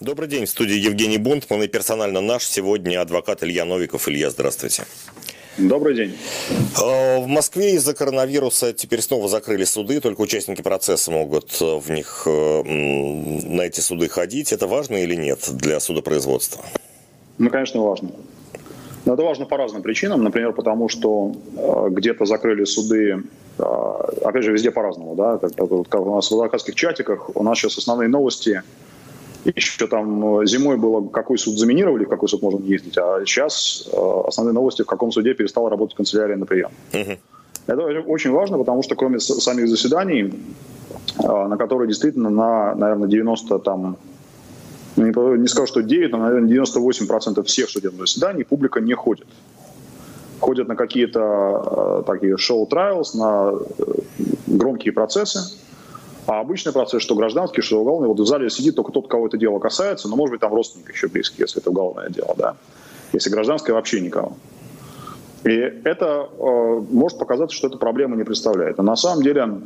Добрый день, в студии Евгений Бунтман и персонально наш сегодня адвокат Илья Новиков. Илья, здравствуйте. Добрый день. А, в Москве из-за коронавируса теперь снова закрыли суды, только участники процесса могут э, в них э, на эти суды ходить. Это важно или нет для судопроизводства? Ну, конечно, важно. Но это важно по разным причинам. Например, потому что э, где-то закрыли суды, опять же, везде по-разному. Да? Как, как у нас в адвокатских чатиках у нас сейчас основные новости – еще там э, зимой было, какой суд заминировали, в какой суд можно ездить, а сейчас э, основные новости, в каком суде перестала работать канцелярия на прием. Угу. Это очень важно, потому что кроме самих заседаний, э, на которые действительно на, наверное, 90 там, ну, не, не скажу, что 9, но, наверное, 98% всех судебных заседаний публика не ходит. Ходят на какие-то э, такие шоу-трайлс, на э, громкие процессы, а обычный процесс, что гражданский, что уголовный, вот в зале сидит только тот, кого это дело касается, но может быть там родственник еще близкий, если это уголовное дело, да. Если гражданское, вообще никого. И это э, может показаться, что это проблема не представляет. Но на самом деле,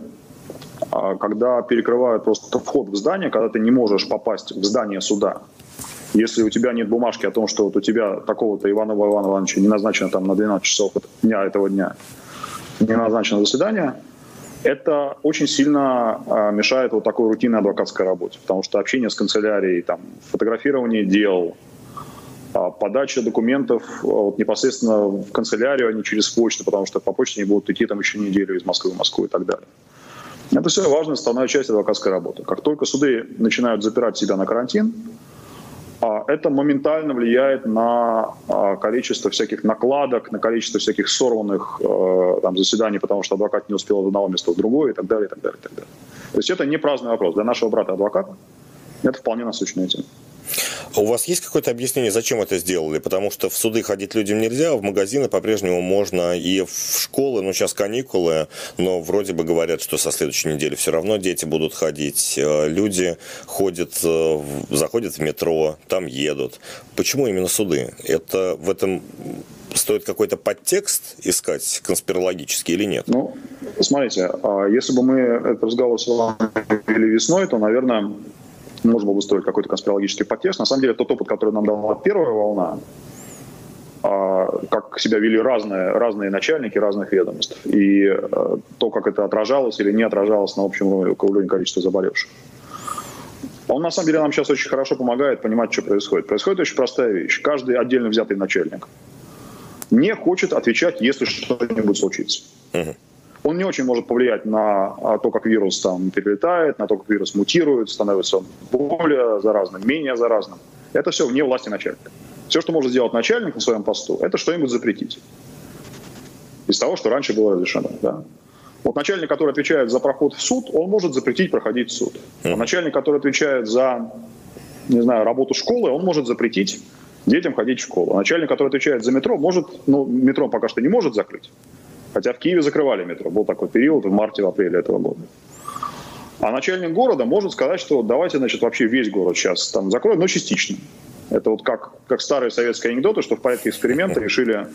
э, когда перекрывают просто вход в здание, когда ты не можешь попасть в здание суда, если у тебя нет бумажки о том, что вот у тебя такого-то Иванова Ивана Ивановича не назначено там на 12 часов дня этого дня, не назначено заседание, это очень сильно а, мешает вот такой рутинной адвокатской работе, потому что общение с канцелярией, там, фотографирование дел, а, подача документов а, вот, непосредственно в канцелярию, а не через почту, потому что по почте они будут идти там еще неделю из Москвы в Москву и так далее. Это все важная составная часть адвокатской работы. Как только суды начинают запирать себя на карантин, это моментально влияет на а, количество всяких накладок, на количество всяких сорванных э, там, заседаний, потому что адвокат не успел из одного места в другое и так далее, и так далее, и так далее. То есть это не праздный вопрос. Для нашего брата адвоката это вполне насущная тема. У вас есть какое-то объяснение, зачем это сделали? Потому что в суды ходить людям нельзя, а в магазины по-прежнему можно, и в школы, ну сейчас каникулы, но вроде бы говорят, что со следующей недели все равно дети будут ходить. Э, люди ходят, э, заходят в метро, там едут. Почему именно суды? Это в этом стоит какой-то подтекст искать конспирологический или нет? Ну, смотрите, а если бы мы этот разговор с вами вели весной, то, наверное, можно было строить какой-то конспирологический подтекст. На самом деле, тот опыт, который нам дала первая волна, а, как себя вели разные, разные начальники разных ведомств, и а, то, как это отражалось или не отражалось на общем уровне количества заболевших. Он на самом деле нам сейчас очень хорошо помогает понимать, что происходит. Происходит очень простая вещь. Каждый отдельно взятый начальник не хочет отвечать, если что-нибудь случится. Uh-huh он не очень может повлиять на а, то, как вирус там перелетает, на то, как вирус мутирует, становится более заразным, менее заразным. Это все вне власти начальника. Все, что может сделать начальник на своем посту, это что-нибудь запретить. Из того, что раньше было разрешено. Да. Вот начальник, который отвечает за проход в суд, он может запретить проходить в суд. А начальник, который отвечает за, не знаю, работу школы, он может запретить детям ходить в школу. А начальник, который отвечает за метро, может, ну, метро пока что не может закрыть, Хотя в Киеве закрывали метро. Был такой период в марте-апреле этого года. А начальник города может сказать, что давайте, значит, вообще весь город сейчас там закроем, но частично. Это вот как, как старые советские анекдоты, что в порядке эксперимента решили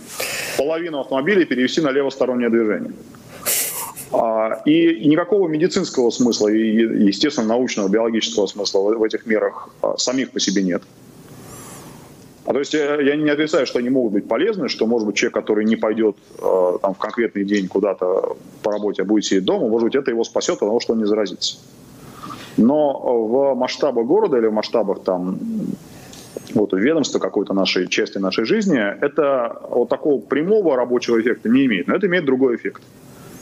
половину автомобилей перевести на левостороннее движение. А, и никакого медицинского смысла и, естественно, научного, биологического смысла в этих мерах а, самих по себе нет. А то есть я, я не отрицаю, что они могут быть полезны, что, может быть, человек, который не пойдет э, там, в конкретный день куда-то по работе, а будет сидеть дома, может быть, это его спасет, потому что он не заразится. Но в масштабах города или в масштабах там вот, ведомства какой-то нашей части нашей жизни, это вот такого прямого рабочего эффекта не имеет. Но это имеет другой эффект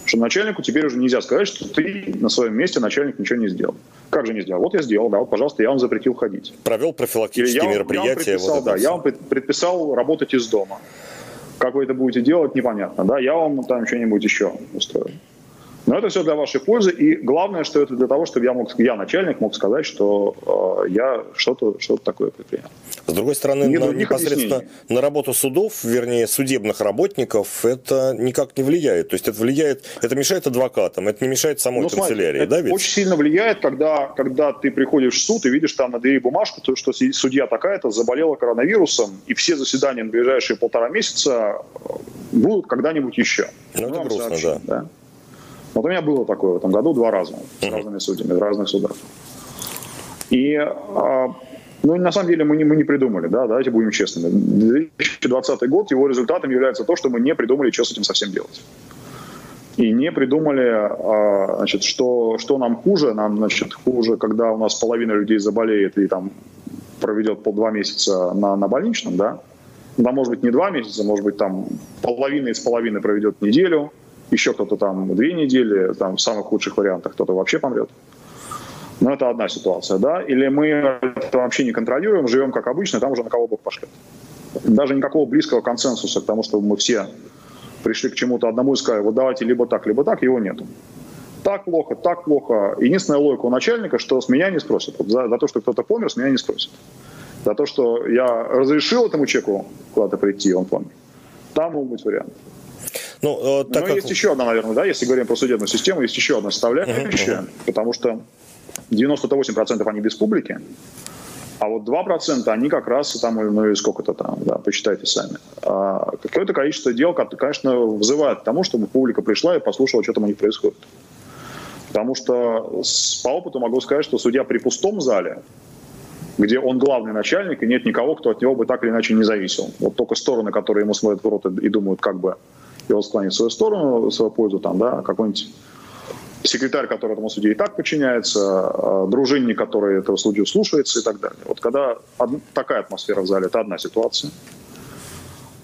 что начальнику теперь уже нельзя сказать, что ты на своем месте начальник ничего не сделал. Как же не сделал? Вот я сделал, да, вот, пожалуйста, я вам запретил ходить. Провел профилактические я, мероприятия. Я вам вот да, я вам предписал работать из дома. Как вы это будете делать, непонятно, да, я вам там что-нибудь еще устрою. Но это все для вашей пользы. И главное, что это для того, чтобы я, мог, я начальник, мог сказать, что э, я что-то что такое предпринял. С другой стороны, Нет на, непосредственно объяснений. на работу судов, вернее, судебных работников, это никак не влияет. То есть это влияет, это мешает адвокатам, это не мешает самой ну, канцелярии, смотри, да, ведь? Очень сильно влияет, когда, когда ты приходишь в суд и видишь там на двери бумажку, то, что судья такая-то заболела коронавирусом, и все заседания на ближайшие полтора месяца будут когда-нибудь еще. Ну, это грустно, сообщим, да. да. Вот у меня было такое в этом году два раза с разными судьями в разных судах. И ну, на самом деле мы не, мы не придумали, да, давайте будем честными. 2020 год, его результатом является то, что мы не придумали, что с этим совсем делать. И не придумали, а, значит, что, что нам хуже. Нам, значит, хуже, когда у нас половина людей заболеет и там проведет по два месяца на, на больничном, да. Да, может быть, не два месяца, может быть, там половина из половины проведет неделю, еще кто-то там две недели, там в самых худших вариантах кто-то вообще помрет. Но это одна ситуация, да. Или мы это вообще не контролируем, живем как обычно, там уже на кого Бог пошлет. Даже никакого близкого консенсуса к тому, чтобы мы все пришли к чему-то одному и сказали, вот давайте либо так, либо так, его нету. Так плохо, так плохо. Единственная логика у начальника, что с меня не спросят. Вот за, за то, что кто-то помер, с меня не спросят. За то, что я разрешил этому человеку куда-то прийти, он помер. Там могут быть варианты. Ну, э, так Но как... есть еще одна, наверное, да, если говорим про судебную систему, есть еще одна составляющая, uh-huh. потому что 98% они без публики, а вот 2% они как раз там, ну и сколько-то там, да, посчитайте сами. А какое-то количество дел, конечно, вызывает к тому, чтобы публика пришла и послушала, что там у них происходит. Потому что по опыту могу сказать, что судья при пустом зале, где он главный начальник, и нет никого, кто от него бы так или иначе не зависел. Вот только стороны, которые ему смотрят в рот и думают, как бы его склонить в свою сторону, в свою пользу, там, да, какой-нибудь секретарь, который этому судье и так подчиняется, а, дружинник, который этого судью слушается и так далее. Вот когда такая атмосфера в зале, это одна ситуация.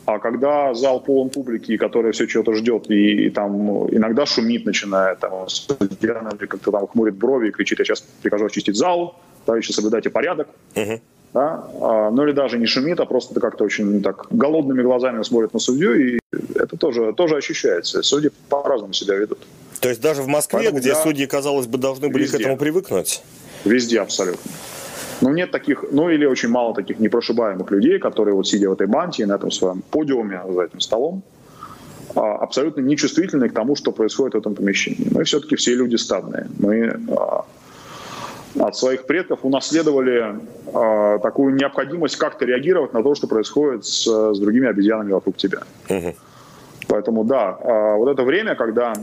А когда зал полон публики, которая все чего-то ждет, и, и там иногда шумит, начинает, там, судья как-то там хмурит брови и кричит, я сейчас прикажу очистить зал, товарищи, соблюдайте порядок. Uh-huh. Да? А, ну или даже не шумит, а просто как-то очень так голодными глазами смотрит на судью, и это тоже, тоже ощущается. Судьи по-разному себя ведут. То есть даже в Москве, Поэтому, где да, судьи, казалось бы, должны были везде. к этому привыкнуть? Везде абсолютно. Но нет таких, ну или очень мало таких непрошибаемых людей, которые вот сидя в этой мантии, на этом своем подиуме, за этим столом, а, абсолютно нечувствительны к тому, что происходит в этом помещении. Мы все-таки все люди стадные. Мы а, от своих предков унаследовали э, такую необходимость как-то реагировать на то, что происходит с, с другими обезьянами вокруг тебя. Угу. Поэтому да, э, вот это время, когда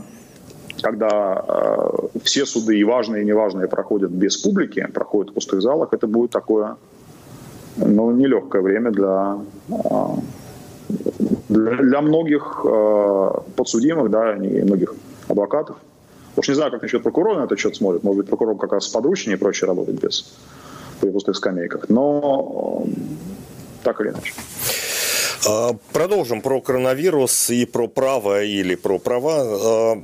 когда э, все суды, и важные, и неважные, проходят без публики, проходят в пустых залах, это будет такое, ну, нелегкое время для, э, для, для многих э, подсудимых, да, и многих адвокатов. Уж не знаю, как насчет прокурора на этот счет смотрит. Может быть, прокурор как раз подручнее и проще работать без при пустых скамейках. Но э, так или иначе. А, продолжим про коронавирус и про право или про права. А,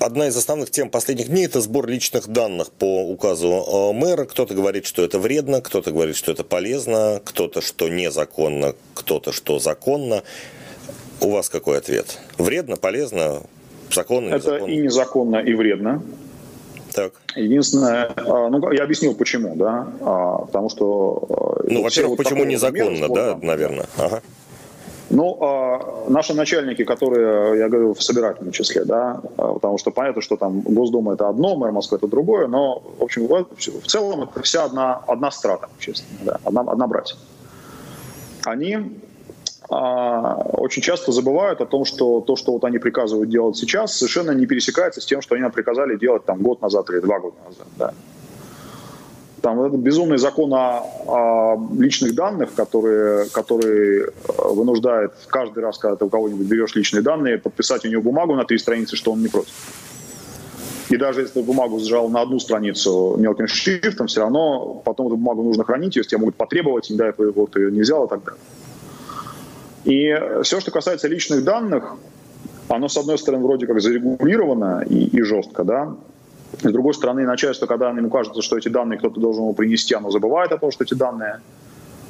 одна из основных тем последних дней – это сбор личных данных по указу а, мэра. Кто-то говорит, что это вредно, кто-то говорит, что это полезно, кто-то, что незаконно, кто-то, что законно. У вас какой ответ? Вредно, полезно, законно, незаконно? Это и незаконно, и вредно. Так. Единственное, а, ну, я объяснил, почему, да, а, потому что... А, ну, во-первых, вот почему незаконно, да, наверное, ага. Ну, наши начальники, которые, я говорю, в собирательном числе, да, потому что понятно, что там Госдума это одно, мэр Москвы это другое, но, в общем, в целом это вся одна, одна страта, честно, да, одна, одна братья. Они а, очень часто забывают о том, что то, что вот они приказывают делать сейчас, совершенно не пересекается с тем, что они нам приказали делать там год назад или два года назад. Да. Там этот безумный закон о, о личных данных, который, который э, вынуждает каждый раз, когда ты у кого-нибудь берешь личные данные, подписать у него бумагу на три страницы, что он не против. И даже если ты бумагу сжал на одну страницу мелким шрифтом, все равно потом эту бумагу нужно хранить, с тебя могут потребовать, не дай вот ее не взял и так далее. И все, что касается личных данных, оно, с одной стороны, вроде как зарегулировано и, и жестко, да, с другой стороны, начальство, когда ему кажется, что эти данные кто-то должен ему принести, оно забывает о том, что эти данные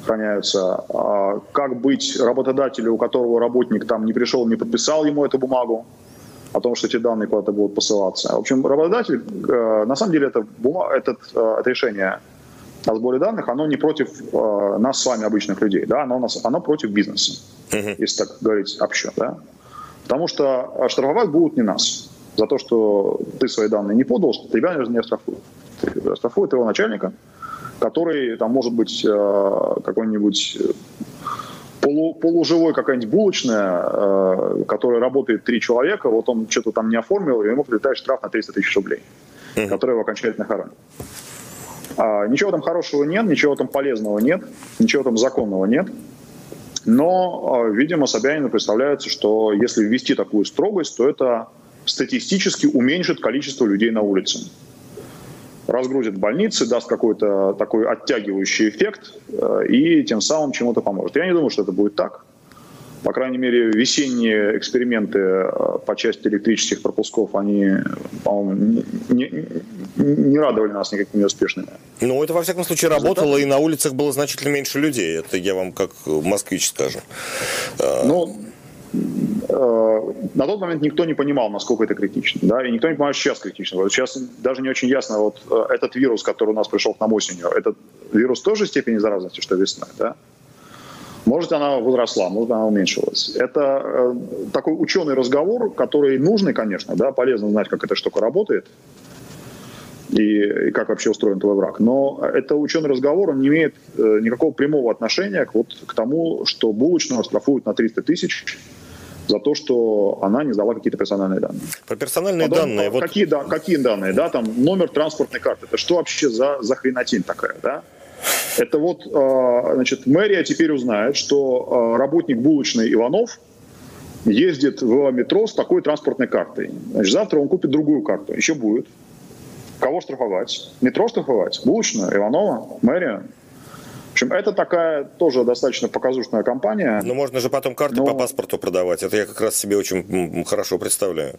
храняются. А как быть работодателю, у которого работник там не пришел, не подписал ему эту бумагу, о том, что эти данные куда-то будут посылаться. В общем, работодатель, э, на самом деле, это, бумаг, этот, э, это решение о сборе данных, оно не против э, нас с вами, обычных людей, да, оно, нас, оно против бизнеса, uh-huh. если так говорить общо, да. Потому что штрафовать будут не нас за то, что ты свои данные не подал, что тебя не штрафуют. Штрафуют его начальника, который, там, может быть, э, какой-нибудь полу, полуживой какая-нибудь булочная, э, которая работает три человека, вот он что-то там не оформил, и ему прилетает штраф на 300 тысяч рублей, uh-huh. который его окончательно хоронит. А, ничего там хорошего нет, ничего там полезного нет, ничего там законного нет. Но, а, видимо, Собянину представляется, что если ввести такую строгость, то это статистически уменьшит количество людей на улице. Разгрузит больницы, даст какой-то такой оттягивающий эффект э, и тем самым чему-то поможет. Я не думаю, что это будет так. По крайней мере, весенние эксперименты э, по части электрических пропусков, они, по-моему, не, не, радовали нас никакими успешными. Ну, это, во всяком случае, работало, и на улицах было значительно меньше людей. Это я вам как москвич скажу. А, ну, э, на тот момент никто не понимал, насколько это критично, да, и никто не понимает, сейчас критично. Вот сейчас даже не очень ясно, вот э, этот вирус, который у нас пришел к нам осенью, этот вирус тоже степени заразности, что весной, да? Может, она возросла, может, она уменьшилась. Это э, такой ученый разговор, который нужный, конечно, да, полезно знать, как эта штука работает и, и как вообще устроен твой враг. Но это ученый разговор, он не имеет э, никакого прямого отношения к, вот, к тому, что булочную штрафуют на 300 тысяч за то, что она не сдала какие-то персональные данные. Про персональные Потом, данные. Какие, вот... да, какие данные? Да, там номер транспортной карты. Это что вообще за, за хренотень такая, да? Это вот, а, значит, мэрия теперь узнает, что а, работник булочной Иванов ездит в метро с такой транспортной картой. Значит, завтра он купит другую карту. Еще будет. Кого штрафовать? Метро штрафовать? Булочную? Иванова? Мэрия? В общем, это такая тоже достаточно показушная компания. Но можно же потом карты но... по паспорту продавать. Это я как раз себе очень хорошо представляю.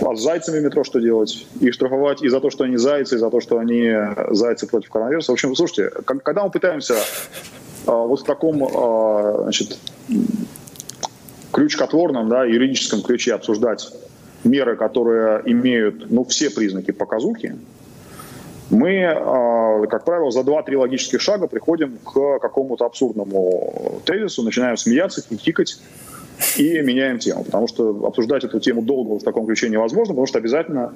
А с зайцами метро что делать? Их штрафовать и за то, что они зайцы, и за то, что они зайцы против коронавируса. В общем, слушайте, когда мы пытаемся а, вот в таком а, значит, крючкотворном, да, юридическом ключе обсуждать меры, которые имеют ну, все признаки показухи, мы, а, как правило, за 2-3 логических шага приходим к какому-то абсурдному тезису, начинаем смеяться, хихикать, и меняем тему. Потому что обсуждать эту тему долго в таком ключе невозможно, потому что обязательно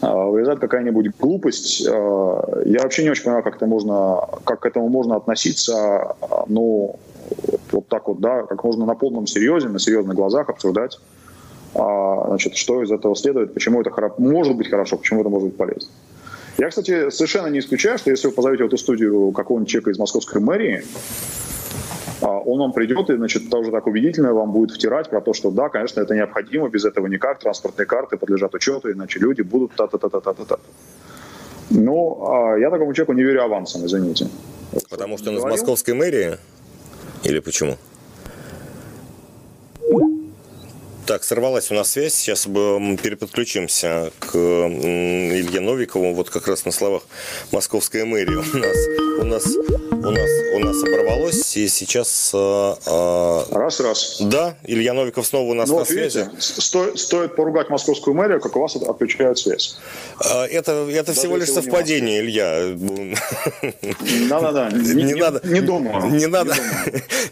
а, вылезает какая-нибудь глупость. А, я вообще не очень понимаю, как, это можно, как к этому можно относиться, ну, вот так вот, да, как можно на полном серьезе, на серьезных глазах обсуждать, а, значит, что из этого следует, почему это хоро- может быть хорошо, почему это может быть полезно. Я, кстати, совершенно не исключаю, что если вы позовете в эту студию какого-нибудь человека из московской мэрии, а, он вам придет и, значит, тоже так убедительно вам будет втирать про то, что да, конечно, это необходимо, без этого никак, транспортные карты подлежат учету, иначе люди будут та-та-та-та-та-та. Ну, а я такому человеку не верю авансом, извините. Потому что он из московской мэрии? Или почему? Так, сорвалась у нас связь. Сейчас мы переподключимся к Илье Новикову. Вот как раз на словах московская мэрия у нас, у нас, у нас, у нас оборвалось. И сейчас... А, а, да, Илья Новиков снова у нас ну, на связи. Стоит, стоит поругать московскую мэрию, как у вас отключают связь. А, это, это всего лишь совпадение, Илья. Да-да-да. Не, не, надо, не думаю. Не надо,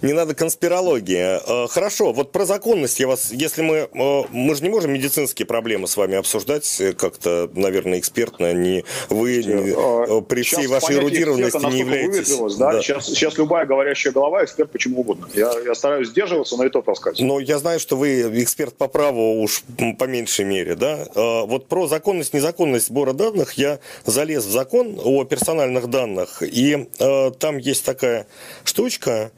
не надо конспирологии. Хорошо, вот про законность я вас, если мы, э, мы же не можем медицинские проблемы с вами обсуждать э, как-то, наверное, экспертно. Не, вы не, э, при сейчас всей вашей эрудированности не являетесь. Да? Да. Сейчас, сейчас любая говорящая голова эксперт почему угодно. Я, я стараюсь сдерживаться, но и то рассказать. Но я знаю, что вы эксперт по праву уж по меньшей мере. Да? Вот про законность, незаконность сбора данных я залез в закон о персональных данных, и там есть такая штучка,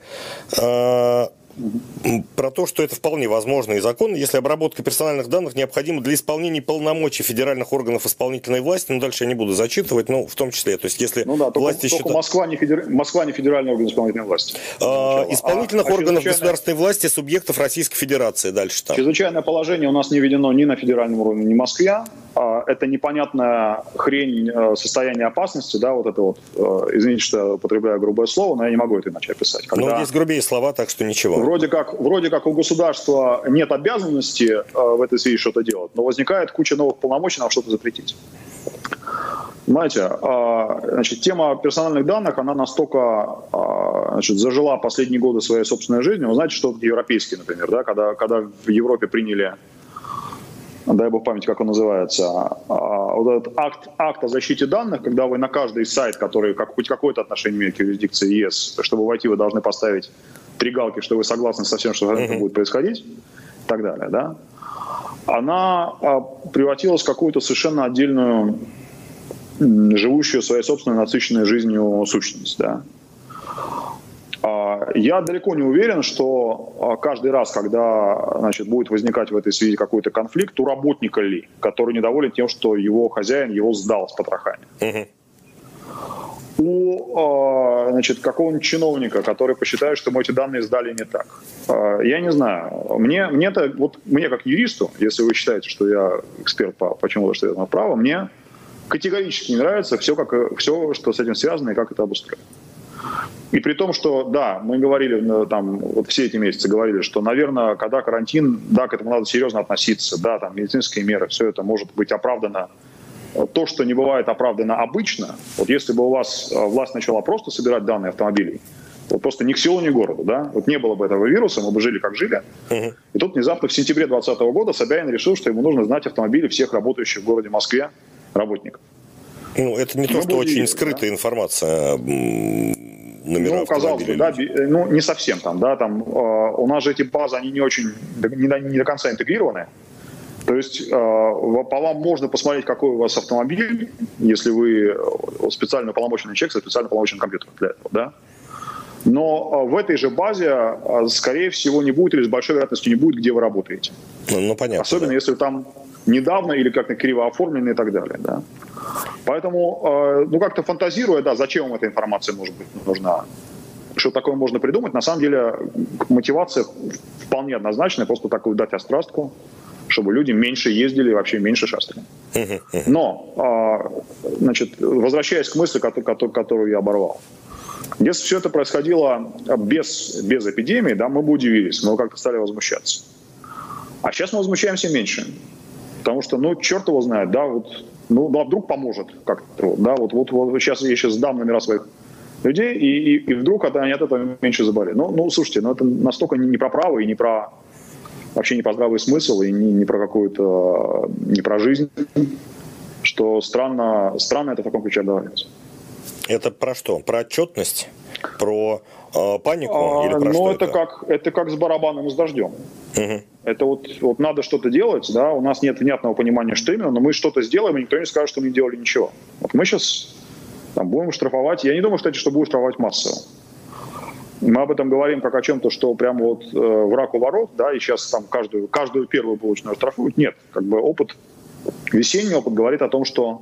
про то, что это вполне возможно и законно, если обработка персональных данных необходима для исполнения полномочий федеральных органов исполнительной власти, ну дальше я не буду зачитывать, ну в том числе, то есть если ну, да, власти только, считают... Москва, не федер... Москва не федеральный орган исполнительной власти. А, исполнительных а, органов чрезвычайное... государственной власти субъектов Российской Федерации дальше там. Чрезвычайное положение у нас не введено ни на федеральном уровне, ни в Москве. А, это непонятная хрень э, состояния опасности, да, вот это вот, э, извините, что я употребляю грубое слово, но я не могу это иначе описать. Когда... Ну, есть грубее слова, так что ничего. Вроде как, вроде как у государства нет обязанности э, в этой связи что-то делать, но возникает куча новых полномочий нам что-то запретить. Понимаете, а, значит, тема персональных данных, она настолько а, значит, зажила последние годы своей собственной жизнью. Вы знаете, что европейские, например, да, когда, когда в Европе приняли дай бог память, как он называется, а, вот этот акт, акт о защите данных, когда вы на каждый сайт, который как, хоть какое-то отношение имеет к юрисдикции ЕС, чтобы войти, вы должны поставить три галки, что вы согласны со всем, что mm-hmm. будет происходить, и так далее, да. она а, превратилась в какую-то совершенно отдельную, живущую своей собственной насыщенной жизнью сущность. Да. А, я далеко не уверен, что а, каждый раз, когда значит, будет возникать в этой связи какой-то конфликт, у работника ли, который недоволен тем, что его хозяин его сдал с потрохами. Угу. У значит, какого-нибудь чиновника, который посчитает, что мы эти данные сдали не так. Я не знаю. Мне, мне, это, вот, мне как юристу, если вы считаете, что я эксперт по почему-то что право, мне категорически не нравится все, как, все, что с этим связано и как это обустроено. И при том, что, да, мы говорили, ну, там, вот все эти месяцы говорили, что, наверное, когда карантин, да, к этому надо серьезно относиться, да, там, медицинские меры, все это может быть оправдано. То, что не бывает оправдано обычно, вот если бы у вас э, власть начала просто собирать данные автомобилей, вот просто ни к селу, ни к городу, да, вот не было бы этого вируса, мы бы жили как жили. Uh-huh. И тут внезапно в сентябре 2020 года Собянин решил, что ему нужно знать автомобили всех работающих в городе Москве работников. Ну, это не то, что очень скрытая да? информация номера ну, казалось бы, да, ну, не совсем там, да, там э, у нас же эти базы, они не очень, не, не до конца интегрированы. То есть э, по вам можно посмотреть, какой у вас автомобиль, если вы э, специально полномоченный человек со специально полномоченным компьютером для этого, да. Но э, в этой же базе, э, скорее всего, не будет или с большой вероятностью не будет, где вы работаете. Ну, ну понятно. Особенно, да. если там недавно или как-то криво оформлены и так далее, да. Поэтому, ну, как-то фантазируя, да, зачем вам эта информация может быть нужна, что такое можно придумать, на самом деле мотивация вполне однозначная, просто такую дать острастку, чтобы люди меньше ездили и вообще меньше шастали. Но, э, значит, возвращаясь к мысли, которую, я оборвал. Если все это происходило без, без эпидемии, да, мы бы удивились, мы как-то стали возмущаться. А сейчас мы возмущаемся меньше. Потому что, ну, черт его знает, да, вот ну, ну а вдруг поможет как-то, да, вот, вот, вот сейчас я сейчас сдам номера своих людей, и, и, и вдруг они от этого меньше заболеют. Ну, ну, слушайте, ну это настолько не про право и не про вообще не про здравый смысл и не, не про какую-то не про жизнь, что странно, странно это в таком ключе говорится. Это про что? Про отчетность? Про э, панику? А, или про ну, это, это? Как, это как с барабаном и с дождем. Угу. Это вот, вот надо что-то делать, да, у нас нет внятного понимания, что именно, но мы что-то сделаем, и никто не скажет, что мы не делали ничего. Вот мы сейчас там, будем штрафовать, я не думаю, кстати, что будем штрафовать массово. Мы об этом говорим как о чем-то, что прямо вот э, враг у ворот, да, и сейчас там каждую, каждую первую булочную штрафуют. Нет, как бы опыт, весенний опыт говорит о том, что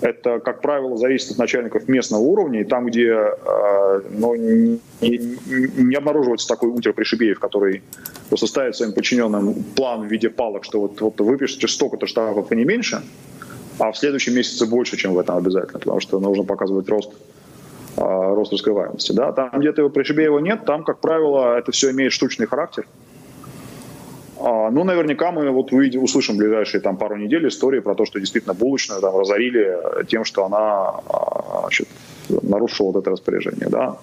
это, как правило, зависит от начальников местного уровня, и там, где э, ну, не, не, обнаруживается такой утер Пришибеев, который просто ставит своим подчиненным план в виде палок, что вот, вот вы столько-то штрафов и не меньше, а в следующем месяце больше, чем в этом обязательно, потому что нужно показывать рост рост раскрываемости. Да? Там, где этого Пришибеева нет, там, как правило, это все имеет штучный характер, а, ну, наверняка мы вот увидим, услышим в ближайшие там, пару недель истории про то, что действительно булочную там, разорили тем, что она а, значит, нарушила вот это распоряжение. Да?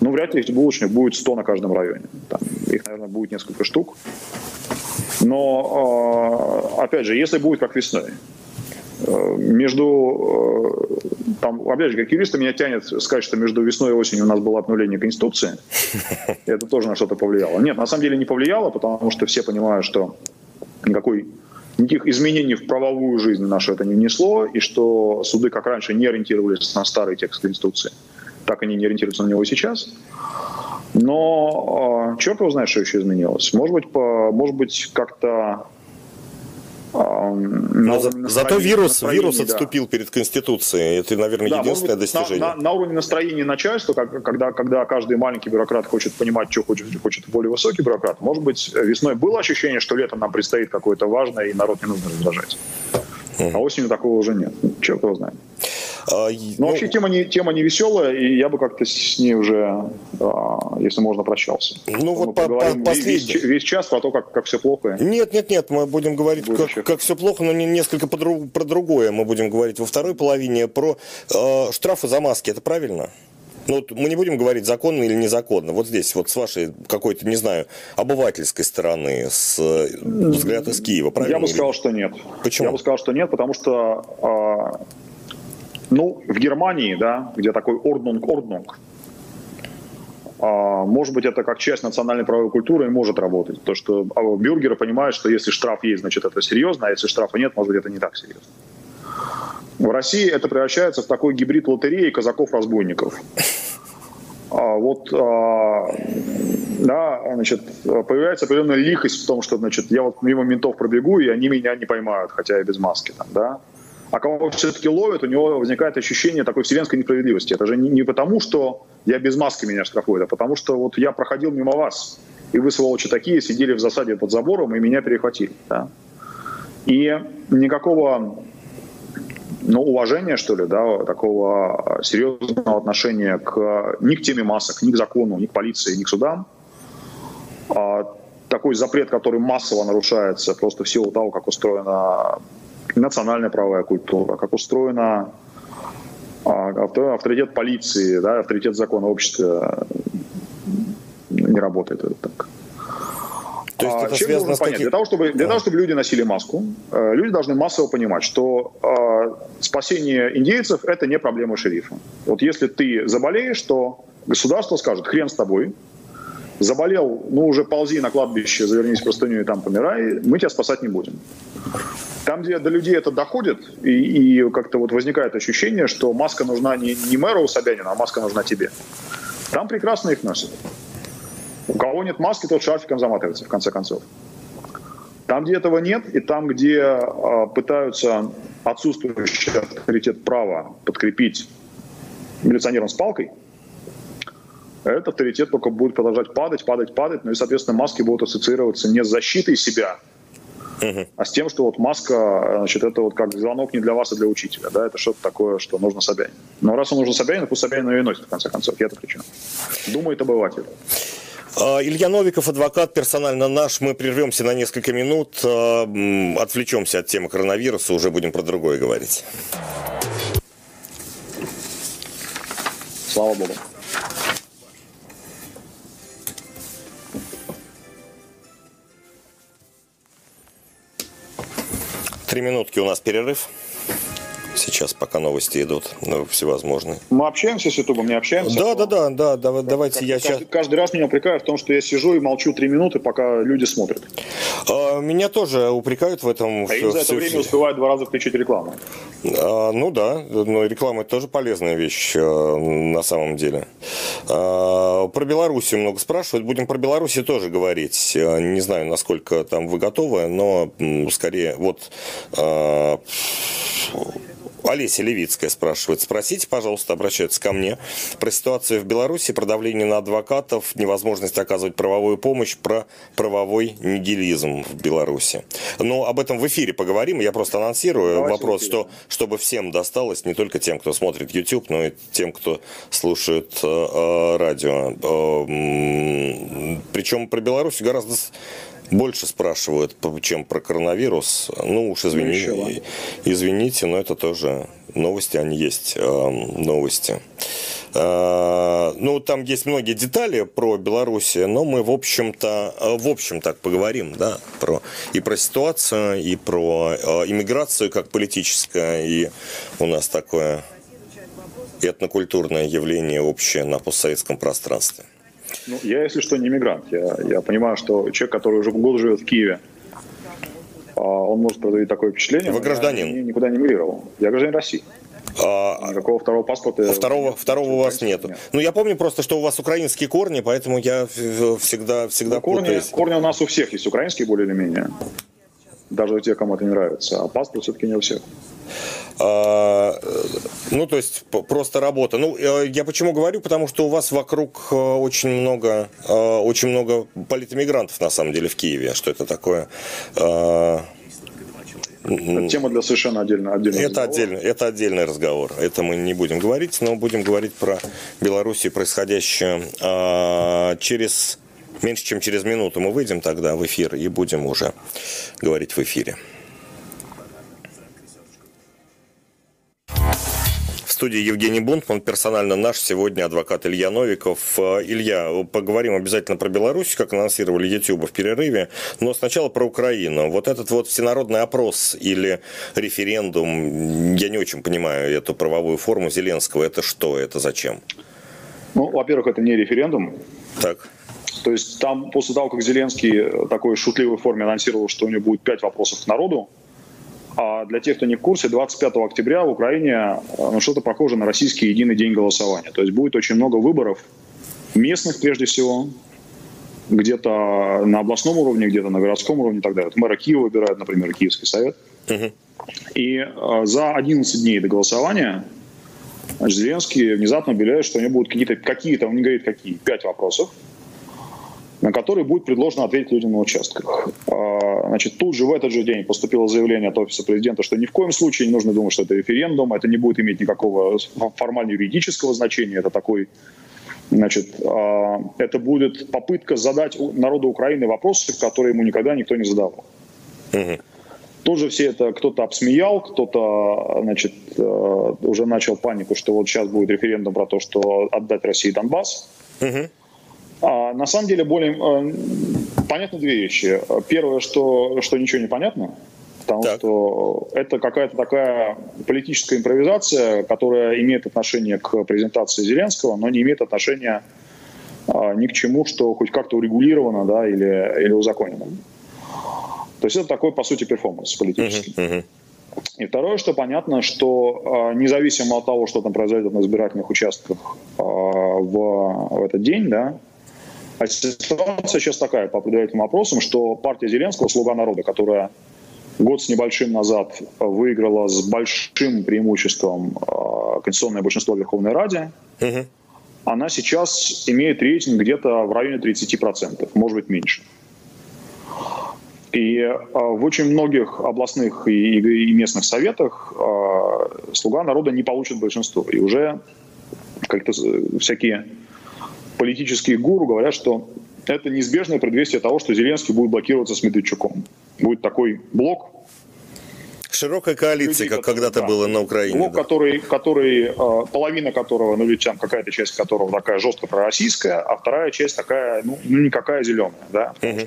Ну, вряд ли этих булочных будет 100 на каждом районе. Там, их, наверное, будет несколько штук. Но, а, опять же, если будет как весной, Э, между, э, там, опять же, как юриста меня тянет сказать, что между весной и осенью у нас было обнуление Конституции. Это тоже на что-то повлияло. Нет, на самом деле не повлияло, потому что все понимают, что никакой никаких изменений в правовую жизнь нашу это не внесло, и что суды, как раньше, не ориентировались на старый текст Конституции, так они не ориентируются на него и сейчас. Но э, черт его знает, что еще изменилось. Может быть, по, может быть как-то но за, зато вирус, вирус отступил да. перед Конституцией. Это, наверное, да, единственное быть, достижение. На, на, на уровне настроения начальства, как, когда, когда каждый маленький бюрократ хочет понимать, что хочет, хочет более высокий бюрократ, может быть, весной было ощущение, что летом нам предстоит какое-то важное, и народ не нужно раздражать. А осенью такого уже нет. Черт его знает. А, ну, вообще тема не, тема не веселая, и я бы как-то с ней уже, а, если можно, прощался. Ну вот по, по, последний. Весь, весь час про то, как, как все плохо. Нет, нет, нет, мы будем говорить, как, как все плохо, но не, несколько про, про другое мы будем говорить во второй половине, про э, штрафы за маски, это правильно? Ну, мы не будем говорить законно или незаконно. Вот здесь, вот с вашей какой-то, не знаю, обывательской стороны, с взгляд из Киева, правильно? Я бы сказал, что нет. Почему? Я бы сказал, что нет, потому что а, ну, в Германии, да, где такой орднунг-орднунг, А, может быть, это как часть национальной правовой культуры и может работать. То, что а, бюргеры понимают, что если штраф есть, значит, это серьезно, а если штрафа нет, может быть, это не так серьезно. В России это превращается в такой гибрид лотереи казаков-разбойников. А вот да, значит, появляется определенная лихость в том, что значит, я вот мимо ментов пробегу, и они меня не поймают, хотя я без маски. Там, да? А кого все-таки ловят, у него возникает ощущение такой вселенской несправедливости. Это же не, не потому, что я без маски меня штрафуют, а потому что вот я проходил мимо вас, и вы, сволочи такие, сидели в засаде под забором, и меня перехватили. Да? И никакого ну, уважения, что ли, да, такого серьезного отношения к, ни к теме масок, ни к закону, ни к полиции, ни к судам. А, такой запрет, который массово нарушается просто в силу того, как устроена национальная правовая культура, как устроена а, авторитет полиции, да, авторитет закона общества не работает это так. То есть а, это связано с понять? Для того, чтобы, для того, чтобы люди носили маску, э, люди должны массово понимать, что спасение индейцев – это не проблема шерифа. Вот если ты заболеешь, то государство скажет «хрен с тобой», заболел, ну уже ползи на кладбище, завернись в простыню и там помирай, мы тебя спасать не будем. Там, где до людей это доходит, и, и как-то вот возникает ощущение, что маска нужна не, не мэру Собянину, а маска нужна тебе. Там прекрасно их носят. У кого нет маски, тот шарфиком заматывается, в конце концов. Там, где этого нет, и там, где э, пытаются отсутствующий авторитет права подкрепить милиционером с палкой, этот авторитет только будет продолжать падать, падать, падать, ну и, соответственно, маски будут ассоциироваться не с защитой себя, а с тем, что вот маска, значит, это вот как звонок не для вас, а для учителя, да, это что-то такое, что нужно Собянину. Но раз он нужен Собянину, пусть Собянин ее и носит, в конце концов, я-то при чем? Думает обыватель. А, Илья Новиков, адвокат, персонально наш. Мы прервемся на несколько минут, а, отвлечемся от темы коронавируса, уже будем про другое говорить. Слава Богу. Три минутки у нас перерыв сейчас, пока новости идут ну, всевозможные. Мы общаемся с Ютубом, не общаемся? Да, да, да, да, да, давайте как, я каждый, сейчас... Каждый раз меня упрекают в том, что я сижу и молчу три минуты, пока люди смотрят. А, меня тоже упрекают в этом. А все, за это все, время успевают два раза включить рекламу. А, ну да, но реклама это тоже полезная вещь а, на самом деле. А, про Белоруссию много спрашивают. Будем про Белоруссию тоже говорить. А, не знаю, насколько там вы готовы, но скорее вот а, Олеся Левицкая спрашивает. Спросите, пожалуйста, обращается ко мне про ситуацию в Беларуси, про давление на адвокатов, невозможность оказывать правовую помощь, про правовой нигилизм в Беларуси. Но об этом в эфире поговорим. Я просто анонсирую Давайте вопрос, что, чтобы всем досталось, не только тем, кто смотрит YouTube, но и тем, кто слушает э, э радио. Э, причем про Беларусь гораздо больше спрашивают, чем про коронавирус. Ну уж извините, ну, извините, но это тоже новости, они есть э, новости. Э, ну, там есть многие детали про Беларусь, но мы, в общем-то, в общем так поговорим, да, про, и про ситуацию, и про иммиграцию как политическое, и у нас такое этнокультурное явление общее на постсоветском пространстве. Ну, я, если что, не мигрант. Я, я понимаю, что человек, который уже год живет в Киеве, а, он может производить такое впечатление. Вы гражданин? Я никуда не мигрировал. Я гражданин России. А, Никакого второго паспорта. Второго, второго у вас нету. Нет. Ну, я помню просто, что у вас украинские корни, поэтому я всегда, всегда ну, корни, путаюсь. Корни у нас у всех есть украинские более или менее. Даже у тех, кому это не нравится. А паспорт все-таки не у всех. Ну, то есть просто работа. Ну, э, я почему говорю, потому что у вас вокруг э, очень много, э, очень много политэмигрантов, на самом деле, в Киеве. Что это такое? Это тема для совершенно отдельно. это, отдельно, это отдельный разговор. Это мы не будем говорить, но будем говорить про Белоруссию происходящее а, через меньше, чем через минуту. Мы выйдем тогда в эфир и будем уже говорить в эфире. Студии Евгений Бунтман, персонально наш сегодня адвокат Илья Новиков. Э, Илья, поговорим обязательно про Беларусь, как анонсировали YouTube в перерыве, но сначала про Украину. Вот этот вот всенародный опрос или референдум, я не очень понимаю эту правовую форму Зеленского, это что, это зачем? Ну, во-первых, это не референдум. Так. То есть там после того, как Зеленский такой шутливой форме анонсировал, что у него будет пять вопросов к народу, а для тех, кто не в курсе, 25 октября в Украине ну, что-то похоже на российский единый день голосования. То есть будет очень много выборов, местных прежде всего, где-то на областном уровне, где-то на городском уровне и так далее. Вот мэра Киева выбирают, например, Киевский совет. Угу. И э, за 11 дней до голосования значит, Зеленский внезапно объявляет, что у него будут какие-то, какие-то, он не говорит какие, пять вопросов, на которые будет предложено ответить людям на участках. А, значит, тут же в этот же день поступило заявление от офиса президента, что ни в коем случае не нужно думать, что это референдум, это не будет иметь никакого формально-юридического значения, это такой Значит, а, это будет попытка задать народу Украины вопросы, которые ему никогда никто не задавал. Угу. Тоже все это кто-то обсмеял, кто-то значит, э, уже начал панику, что вот сейчас будет референдум про то, что отдать России Донбасс. Угу. А на самом деле более э, понятны две вещи. Первое, что, что ничего не понятно потому так. что это какая-то такая политическая импровизация, которая имеет отношение к презентации Зеленского, но не имеет отношения а, ни к чему, что хоть как-то урегулировано да, или, или узаконено. То есть это такой, по сути, перформанс политический. Uh-huh, uh-huh. И второе, что понятно, что э, независимо от того, что там произойдет на избирательных участках э, в, в этот день, да, а ситуация сейчас такая по предварительным вопросам, что партия Зеленского, слуга народа, которая год с небольшим назад выиграла с большим преимуществом э, конституционное большинство Верховной Раде, угу. она сейчас имеет рейтинг где-то в районе 30%, может быть меньше. И э, в очень многих областных и, и местных советах э, слуга народа не получит большинство. И уже как-то всякие политические гуру говорят, что это неизбежное предвестие того, что Зеленский будет блокироваться с Медведчуком. Будет такой блок. Широкая коалиция, людей, как когда-то да, было на Украине. Блок, да. который, который, э, половина которого, ну ведь там какая-то часть которого такая жестко пророссийская, а вторая часть такая, ну, ну никакая зеленая, да, потому угу.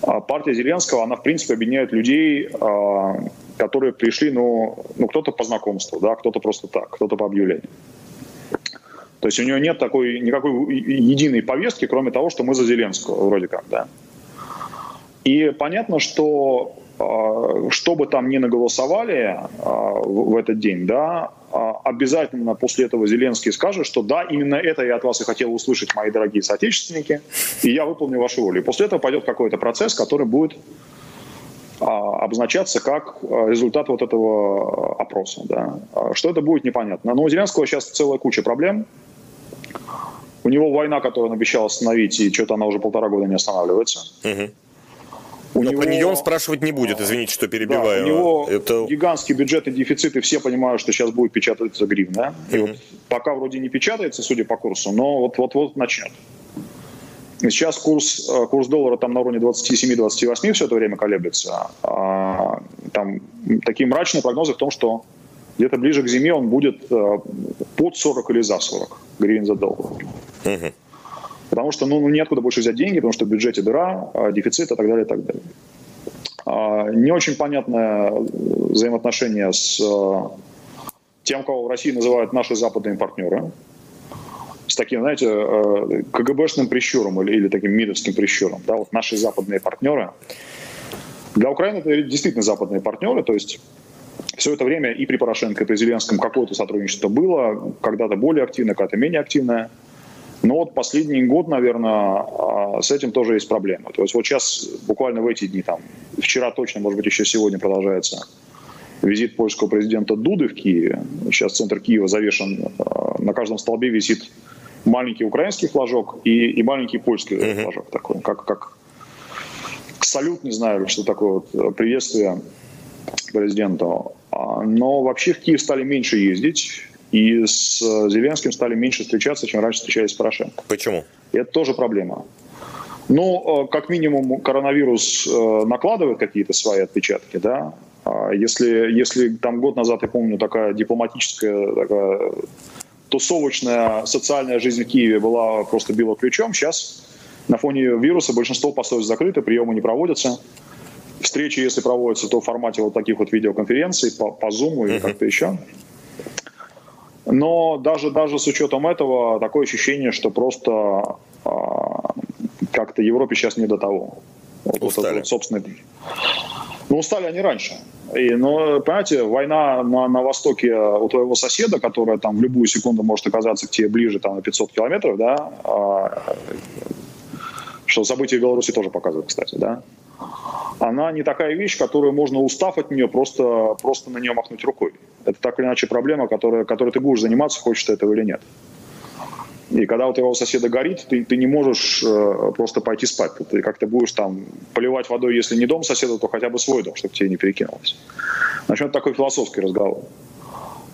что партия Зеленского, она, в принципе, объединяет людей, э, которые пришли, ну, ну кто-то по знакомству, да, кто-то просто так, кто-то по объявлению. То есть у него нет такой никакой единой повестки, кроме того, что мы за Зеленского, вроде как, да. И понятно, что а, что бы там ни наголосовали а, в этот день, да, а, обязательно после этого Зеленский скажет, что да, именно это я от вас и хотел услышать, мои дорогие соотечественники, и я выполню вашу волю. И после этого пойдет какой-то процесс, который будет обозначаться как результат вот этого опроса. Да. Что это будет, непонятно. Но у Зеленского сейчас целая куча проблем. У него война, которую он обещал остановить, и что-то она уже полтора года не останавливается. Угу. У Но него... про нее он спрашивать не будет, извините, что перебиваю. Да, у него Это... гигантский бюджет и дефицит, и все понимают, что сейчас будет печататься гривна. И вот пока вроде не печатается, судя по курсу, но вот-вот начнет. Сейчас курс, э, курс доллара там на уровне 27-28 все это время колеблется. А, там такие мрачные прогнозы в том, что где-то ближе к зиме он будет э, под 40 или за 40 гривен за доллар. Угу. Потому что ну, ну, неоткуда больше взять деньги, потому что в бюджете дыра, а дефицит и так далее, и так далее. А, не очень понятное взаимоотношение с э, тем, кого в России называют наши западные партнеры, с таким, знаете, э, КГБшным прищуром или, или таким мидовским прищуром. Да, вот наши западные партнеры. Для Украины это действительно западные партнеры, то есть все это время и при Порошенко, и при Зеленском какое-то сотрудничество было, когда-то более активное, когда-то менее активное. Но вот последний год, наверное, а, с этим тоже есть проблема. То есть вот сейчас, буквально в эти дни, там, вчера точно, может быть, еще сегодня продолжается визит польского президента Дуды в Киеве. Сейчас центр Киева завешен, а, на каждом столбе висит маленький украинский флажок и, и маленький польский mm-hmm. флажок такой, как, как салют, не знаю, что такое вот приветствие президенту. А, но вообще в Киев стали меньше ездить. И с Зеленским стали меньше встречаться, чем раньше встречались с Порошенко. Почему? И это тоже проблема. Ну, э, как минимум, коронавирус э, накладывает какие-то свои отпечатки, да. А если, если там год назад, я помню, такая дипломатическая, такая тусовочная социальная жизнь в Киеве была просто била ключом, сейчас на фоне вируса большинство постов закрыто, приемы не проводятся. Встречи, если проводятся, то в формате вот таких вот видеоконференций по, по Zoom или как-то еще. Но даже, даже с учетом этого такое ощущение, что просто а, как-то Европе сейчас не до того. Вот. Вот, вот, собственно, ну, устали они раньше. И, но, понимаете, война на, на востоке у твоего соседа, которая там в любую секунду может оказаться к тебе ближе там, на 500 километров, да, а, что события в Беларуси тоже показывают, кстати, да, она не такая вещь, которую можно, устав от нее, просто, просто на нее махнуть рукой. Это так или иначе проблема, которая, которой ты будешь заниматься, хочешь ты этого или нет. И когда у твоего соседа горит, ты, ты не можешь э, просто пойти спать. Ты как-то будешь там поливать водой, если не дом соседа, то хотя бы свой дом, чтобы тебе не перекинулось. Начнет такой философский разговор.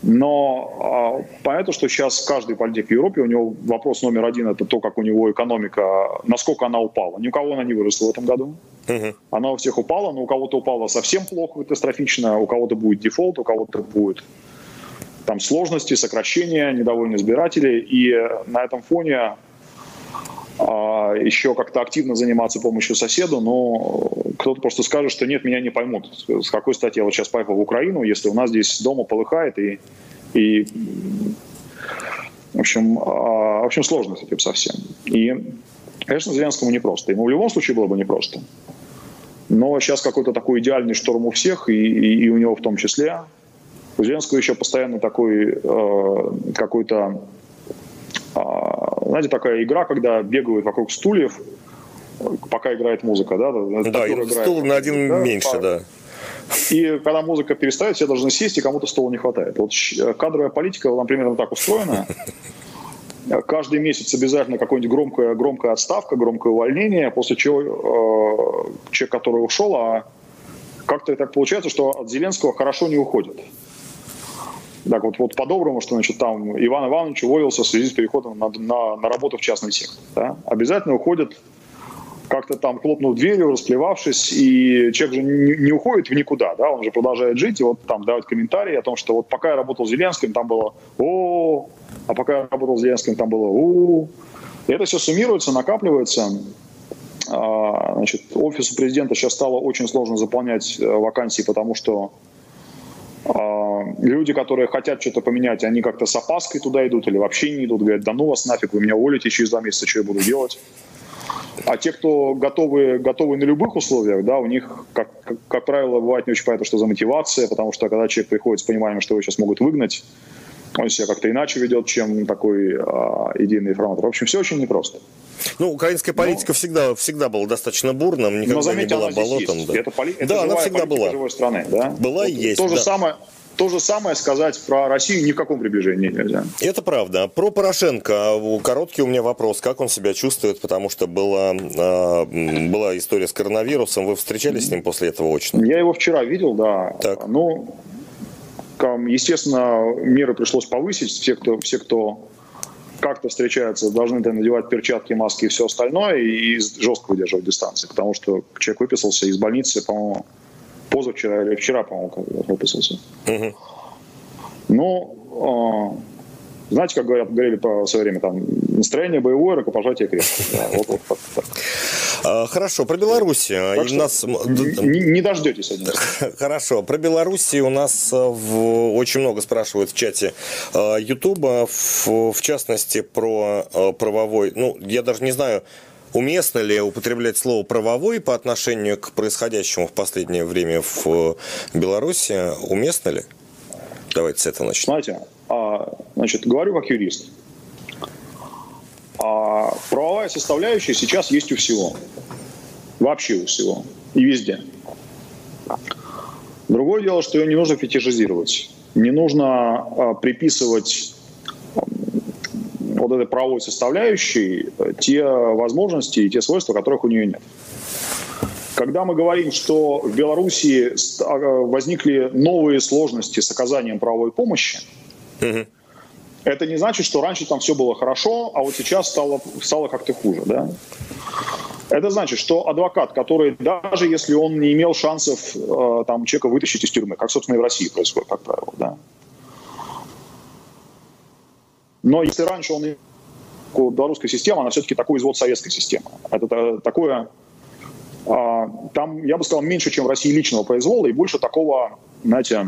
Но э, понятно, что сейчас каждый политик в Европе, у него вопрос номер один это то, как у него экономика, насколько она упала. Ни у кого она не выросла в этом году. Угу. Она у всех упала, но у кого-то упала совсем плохо, катастрофично, у кого-то будет дефолт, у кого-то будет там сложности, сокращения, недовольные избиратели. И на этом фоне а, еще как-то активно заниматься помощью соседу, но кто-то просто скажет, что нет, меня не поймут. С какой стати я вот сейчас поехал в Украину, если у нас здесь дома полыхает и, и в общем, а, в общем, сложно с этим совсем. И, конечно, Зеленскому непросто. Ему в любом случае было бы непросто. Но сейчас какой-то такой идеальный шторм у всех, и, и, и у него в том числе. У Зеленского еще постоянно такой э, какой-то, э, знаете, такая игра, когда бегают вокруг стульев, пока играет музыка, да? Да, и стул на один да, меньше, да. И когда музыка перестает, все должны сесть, и кому-то стула не хватает. Вот кадровая политика, она примерно так устроена. Каждый месяц обязательно какая-нибудь громкая, громкая отставка, громкое увольнение, после чего э, человек, который ушел, а как-то так получается, что от Зеленского хорошо не уходит. Так вот, вот по-доброму, что значит, там Иван Иванович уволился в связи с переходом на, на, на работу в частный сектор. Да? Обязательно уходит как-то там хлопнув дверью, расплевавшись, и человек же не, не уходит в никуда, да, он же продолжает жить, и вот там давать комментарии о том, что вот пока я работал с Зеленским, там было о, а пока я работал с Зеленским, там было у. И это все суммируется, накапливается. А, значит, офису президента сейчас стало очень сложно заполнять э, вакансии, потому что а, люди, которые хотят что-то поменять, они как-то с опаской туда идут или вообще не идут, говорят, да ну вас нафиг, вы меня уволите через два месяца, что я буду делать? А те, кто готовы, готовы на любых условиях, да, у них, как, как, как правило, бывает не очень понятно, что за мотивация, потому что когда человек приходит с пониманием, что его сейчас могут выгнать, он себя как-то иначе ведет, чем такой а, информатор. В общем, все очень непросто. Ну, украинская политика но, всегда, всегда была достаточно бурным, никогда но, заметьте, не была болотом. Да, это, поли... это да она всегда была. живой страны. Да? Была вот, и есть. То же да. самое, то же самое сказать про Россию ни в каком приближении нельзя. Это правда. Про Порошенко короткий у меня вопрос. Как он себя чувствует? Потому что была, а, была история с коронавирусом. Вы встречались с ним после этого очно? Я его вчера видел, да. Так. Ну, естественно, меры пришлось повысить. Все, кто, все, кто как-то встречаются, должны надевать перчатки, маски и все остальное, и жестко выдерживать дистанции, потому что человек выписался из больницы, по-моему, позавчера или вчера, по-моему, выписался. Угу. Ну, э, знаете, как говорят, говорили по свое время, там, настроение боевое, рукопожатие крепкое. Вот, вот, вот, так. Хорошо, про Белоруссию. Так нас... не, не дождетесь один Хорошо, про Белоруссию у нас э, в... очень много спрашивают в чате э, Ютуба, в, в частности, про э, правовой, ну, я даже не знаю, Уместно ли употреблять слово «правовой» по отношению к происходящему в последнее время в Беларуси? Уместно ли? Давайте с этого начнем. Знаете, а, значит, говорю как юрист. А правовая составляющая сейчас есть у всего. Вообще у всего. И везде. Другое дело, что ее не нужно фетишизировать. Не нужно а, приписывать вот этой правовой составляющей э, те возможности и те свойства, которых у нее нет. Когда мы говорим, что в Беларуси а, возникли новые сложности с оказанием правовой помощи, угу. это не значит, что раньше там все было хорошо, а вот сейчас стало, стало как-то хуже. Да? Это значит, что адвокат, который даже если он не имел шансов э, там, человека вытащить из тюрьмы, как, собственно, и в России происходит, как правило, да, но если раньше он белорусская система, она все-таки такой извод советской системы. Это такое, а, там, я бы сказал, меньше, чем в России личного произвола и больше такого, знаете,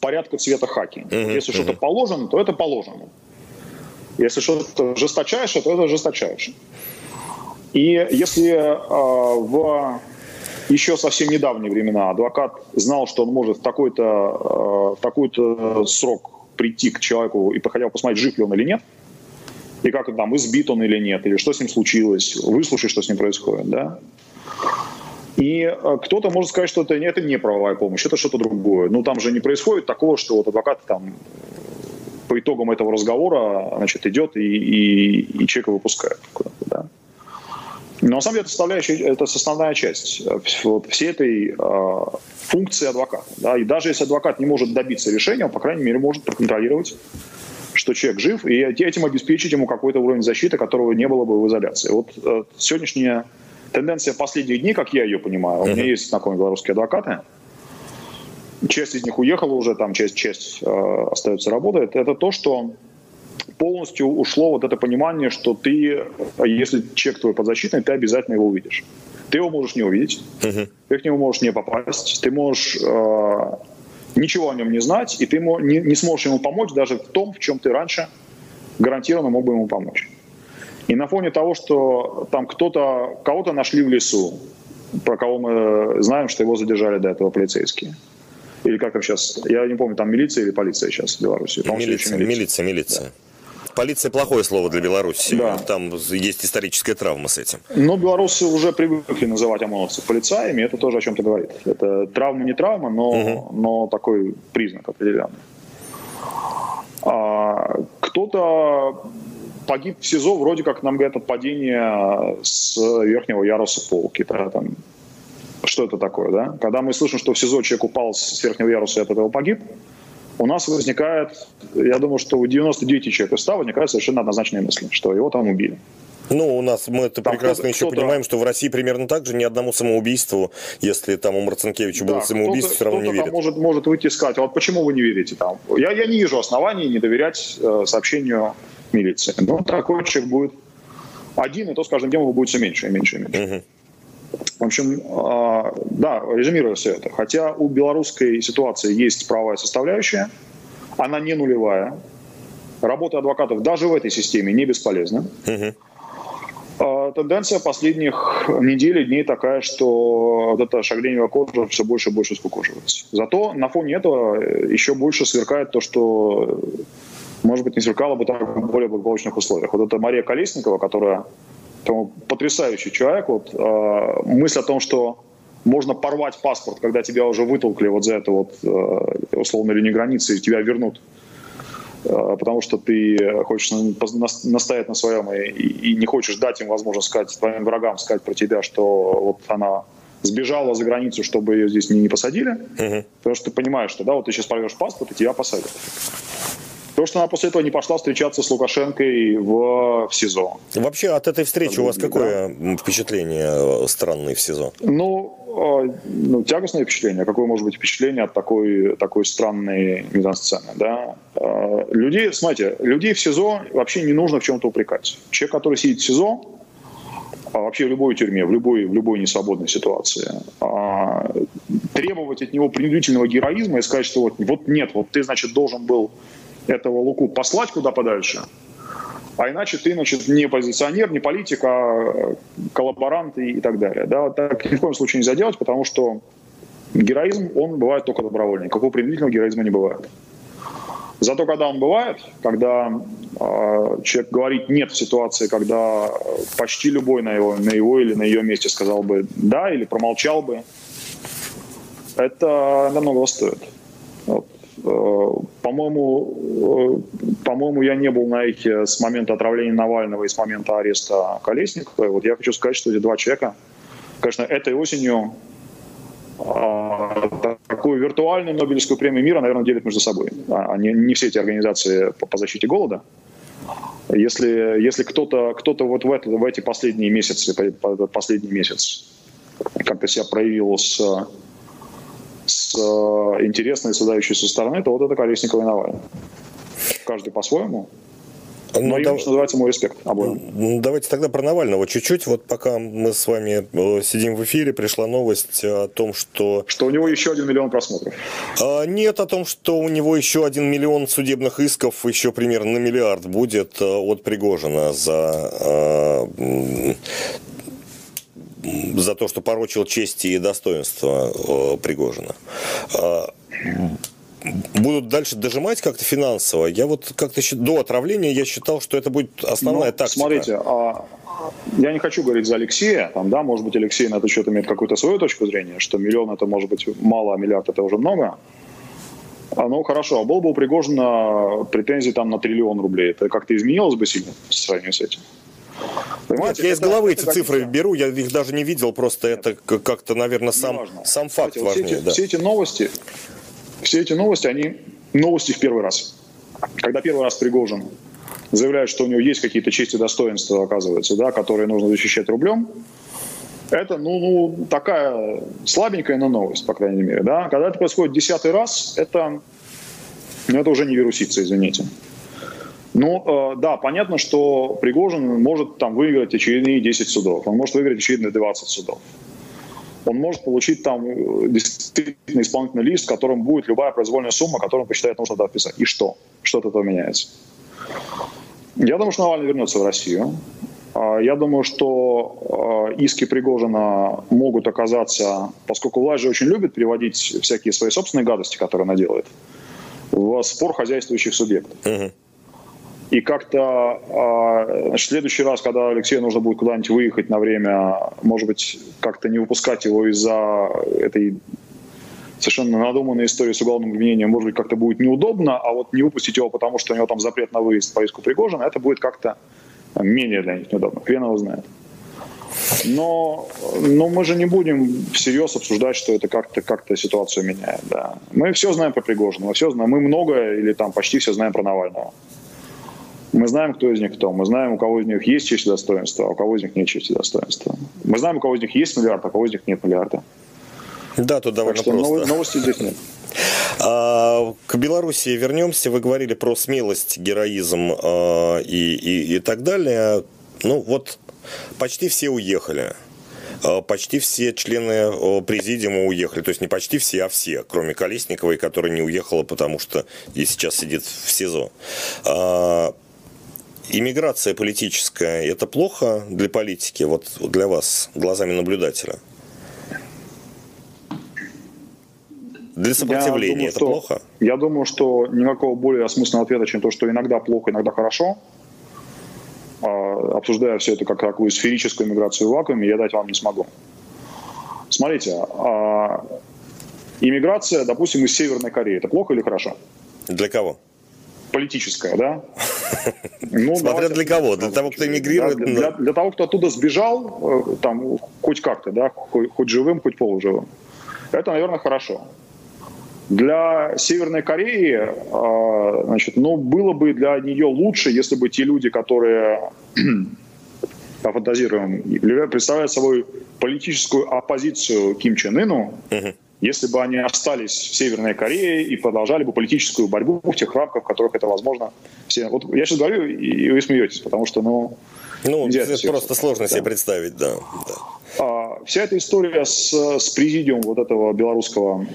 порядка цвета хаки. Uh-huh, Если что-то положено, то это положено. Если что-то жесточайшее, то это жесточайшее. И если э, в еще совсем недавние времена адвокат знал, что он может в такой-то, э, в такой-то срок прийти к человеку и проходя посмотреть, жив ли он или нет, и как там, избит он или нет, или что с ним случилось, выслушать, что с ним происходит, да. И э, кто-то может сказать, что это, это не правовая помощь, это что-то другое. Ну, там же не происходит такого, что вот адвокат там по итогам этого разговора значит, идет и, и, и человека выпускает да. Но на самом деле это, составляющая, это основная часть э, вот, всей этой э, функции адвоката. Да? И даже если адвокат не может добиться решения, он, по крайней мере, может проконтролировать, что человек жив, и этим обеспечить ему какой-то уровень защиты, которого не было бы в изоляции. Вот э, сегодняшняя тенденция последних дней, как я ее понимаю, у меня есть знакомые белорусские адвокаты, часть из них уехала уже, там часть, часть э, остается работает, это то, что полностью ушло вот это понимание, что ты, если человек твой подзащитный, ты обязательно его увидишь. Ты его можешь не увидеть, uh-huh. ты к нему можешь не попасть, ты можешь э, ничего о нем не знать, и ты ему, не, не сможешь ему помочь даже в том, в чем ты раньше гарантированно мог бы ему помочь. И на фоне того, что там кто-то, кого-то нашли в лесу, про кого мы знаем, что его задержали до этого полицейские. Или как там сейчас, я не помню, там милиция или полиция сейчас в Беларуси? Милиция, милиция, милиция, милиция. Да. Полиция плохое слово для Беларуси. Да. Там есть историческая травма с этим. Но белорусы уже привыкли называть ОМОНовцев полицаями. Это тоже о чем-то говорит. Это травма не травма, но, угу. но такой признак определенный. А, кто-то погиб в СИЗО, вроде как нам говорят, от падения с верхнего яруса полки. Да, там. Что это такое, да? Когда мы слышим, что в СИЗО человек упал с верхнего яруса и от этого погиб, у нас возникает, я думаю, что у 99 человек из 100 возникают совершенно однозначные мысли, что его там убили. Ну, у нас мы это там прекрасно еще понимаем, что в России примерно так же ни одному самоубийству, если там у Марцинкевича да, было самоубийство, все равно не верят. может, может выйти и сказать, а вот почему вы не верите там? Я, я не вижу оснований не доверять э, сообщению милиции. Но такой человек будет один, и то с каждым днем его будет все меньше и меньше и меньше. Угу. В общем, а, да, резюмируя все это, хотя у белорусской ситуации есть правая составляющая, она не нулевая. Работа адвокатов даже в этой системе не бесполезна. Угу. Тенденция последних недель и дней такая, что вот это шагреневая кожа все больше и больше скукоживается. Зато на фоне этого еще больше сверкает то, что, может быть, не сверкало бы так в более благополучных условиях. Вот это Мария Колесникова, которая потрясающий человек. Вот, э, мысль о том, что можно порвать паспорт, когда тебя уже вытолкли вот за это вот э, условно линию границы, и тебя вернут, э, потому что ты хочешь настоять на своем и, и не хочешь дать им возможность сказать твоим врагам, сказать про тебя, что вот она сбежала за границу, чтобы ее здесь не, не посадили, угу. потому что ты понимаешь, что да, вот ты сейчас порвешь паспорт, и тебя посадят. То, что она после этого не пошла встречаться с Лукашенкой в, в СИЗО. Вообще от этой встречи у вас какое да? впечатление э, странное в СИЗО? Ну, э, ну, тягостное впечатление. Какое может быть впечатление от такой, такой странной мизансцены? Да? Э, людей, смотрите, людей в СИЗО вообще не нужно в чем-то упрекать. Человек, который сидит в СИЗО, а вообще в любой тюрьме, в любой, в любой несвободной ситуации, а, требовать от него принудительного героизма и сказать, что вот, вот нет, вот ты, значит, должен был этого Луку послать куда подальше, а иначе ты, значит, не позиционер, не политик, а коллаборант и, и так далее. Да, так ни в коем случае нельзя делать, потому что героизм, он бывает только добровольный. Какого принудительного героизма не бывает. Зато когда он бывает, когда э, человек говорит «нет» в ситуации, когда почти любой на его, на его или на ее месте сказал бы «да» или промолчал бы, это намного стоит. Вот. Э, по-моему, э, по-моему, я не был на эхе с момента отравления Навального и с момента ареста Колесникова. Вот я хочу сказать, что эти два человека, конечно, этой осенью а, такую виртуальную Нобелевскую премию мира, наверное, делят между собой. Они, а не все эти организации по, по защите голода. Если, если кто-то кто вот в, это, в эти последние месяцы, последний месяц как-то себя проявил с с э, интересной, создающей со стороны, то вот это Колесникова и Навальный. Каждый по-своему. Ну, Но да... называется мой респект обоим. Давайте тогда про Навального чуть-чуть. Вот пока мы с вами э, сидим в эфире, пришла новость о том, что... Что у него еще один миллион просмотров. А, нет, о том, что у него еще один миллион судебных исков, еще примерно на миллиард будет э, от Пригожина за э, за то, что порочил честь и достоинство Пригожина а, будут дальше дожимать как-то финансово. Я вот как-то до отравления я считал, что это будет основная ну, тактика. Смотрите, а, я не хочу говорить за Алексея, там, да, может быть, Алексей на этот счет имеет какую-то свою точку зрения, что миллион это может быть мало, а миллиард это уже много. А, ну, хорошо, а был бы у Пригожина претензии там на триллион рублей. Это как-то изменилось бы сильно по сравнению с этим? Понимаете, Нет, я из головы эти цифры как... беру, я их даже не видел, просто это как-то, наверное, сам, сам факт Знаете, важнее. все, эти, да. все эти новости, все эти новости, они новости в первый раз. Когда первый раз Пригожин заявляет, что у него есть какие-то чести достоинства, оказывается, да, которые нужно защищать рублем, это, ну, ну, такая слабенькая, но новость, по крайней мере, да. Когда это происходит десятый раз, это, ну, это уже не вирусится, извините. Ну, э, да, понятно, что Пригожин может там выиграть очередные 10 судов, он может выиграть очередные 20 судов он может получить там э, действительно исполнительный лист, в котором будет любая произвольная сумма, которую он посчитает нужно туда вписать. И что? Что от этого меняется? Я думаю, что Навальный вернется в Россию. А, я думаю, что а, иски Пригожина могут оказаться, поскольку власть же очень любит переводить всякие свои собственные гадости, которые она делает, в спор хозяйствующих субъектов. Uh-huh. И как-то а, в следующий раз, когда Алексею нужно будет куда-нибудь выехать на время, может быть, как-то не выпускать его из-за этой совершенно надуманной истории с уголовным обвинением, может быть, как-то будет неудобно, а вот не выпустить его, потому что у него там запрет на выезд по иску Пригожина, это будет как-то менее для них неудобно. Хрен его знает. Но, но мы же не будем всерьез обсуждать, что это как-то как ситуацию меняет. Да. Мы все знаем про Пригожина, мы все знаем, мы много или там почти все знаем про Навального. Мы знаем, кто из них кто. Мы знаем, у кого из них есть честь и достоинство, а у кого из них нет чести и достоинства. Мы знаем, у кого из них есть миллиард, а у кого из них нет миллиарда. Да, тут довольно так что просто. Новости здесь нет. А, к Беларуси вернемся. Вы говорили про смелость, героизм а, и, и, и так далее. Ну вот почти все уехали а, почти все члены президиума уехали. То есть не почти все, а все, кроме Колесниковой, которая не уехала, потому что и сейчас сидит в СИЗО. Иммиграция политическая – это плохо для политики, вот для вас, глазами наблюдателя? Для сопротивления думаю, это что, плохо? Я думаю, что никакого более осмысленного ответа, чем то, что иногда плохо, иногда хорошо, а, обсуждая все это как такую сферическую миграцию в вакууме, я дать вам не смогу. Смотрите, а, иммиграция, допустим, из Северной Кореи, это плохо или хорошо? Для кого? Политическая, да? Ну, Смотря для кого? Для того, кто эмигрирует? Да, для, для того, кто оттуда сбежал, э, там, хоть как-то, да, хоть, хоть живым, хоть полуживым. Это, наверное, хорошо. Для Северной Кореи, э, значит, ну, было бы для нее лучше, если бы те люди, которые пофантазируем, представляют собой политическую оппозицию Ким Чен Ыну, uh-huh если бы они остались в Северной Корее и продолжали бы политическую борьбу в тех рамках, в которых это возможно. Все, вот я сейчас говорю, и вы смеетесь, потому что, ну... Ну, это просто сложно да. себе представить, да. да. А, вся эта история с, с президиумом вот этого белорусского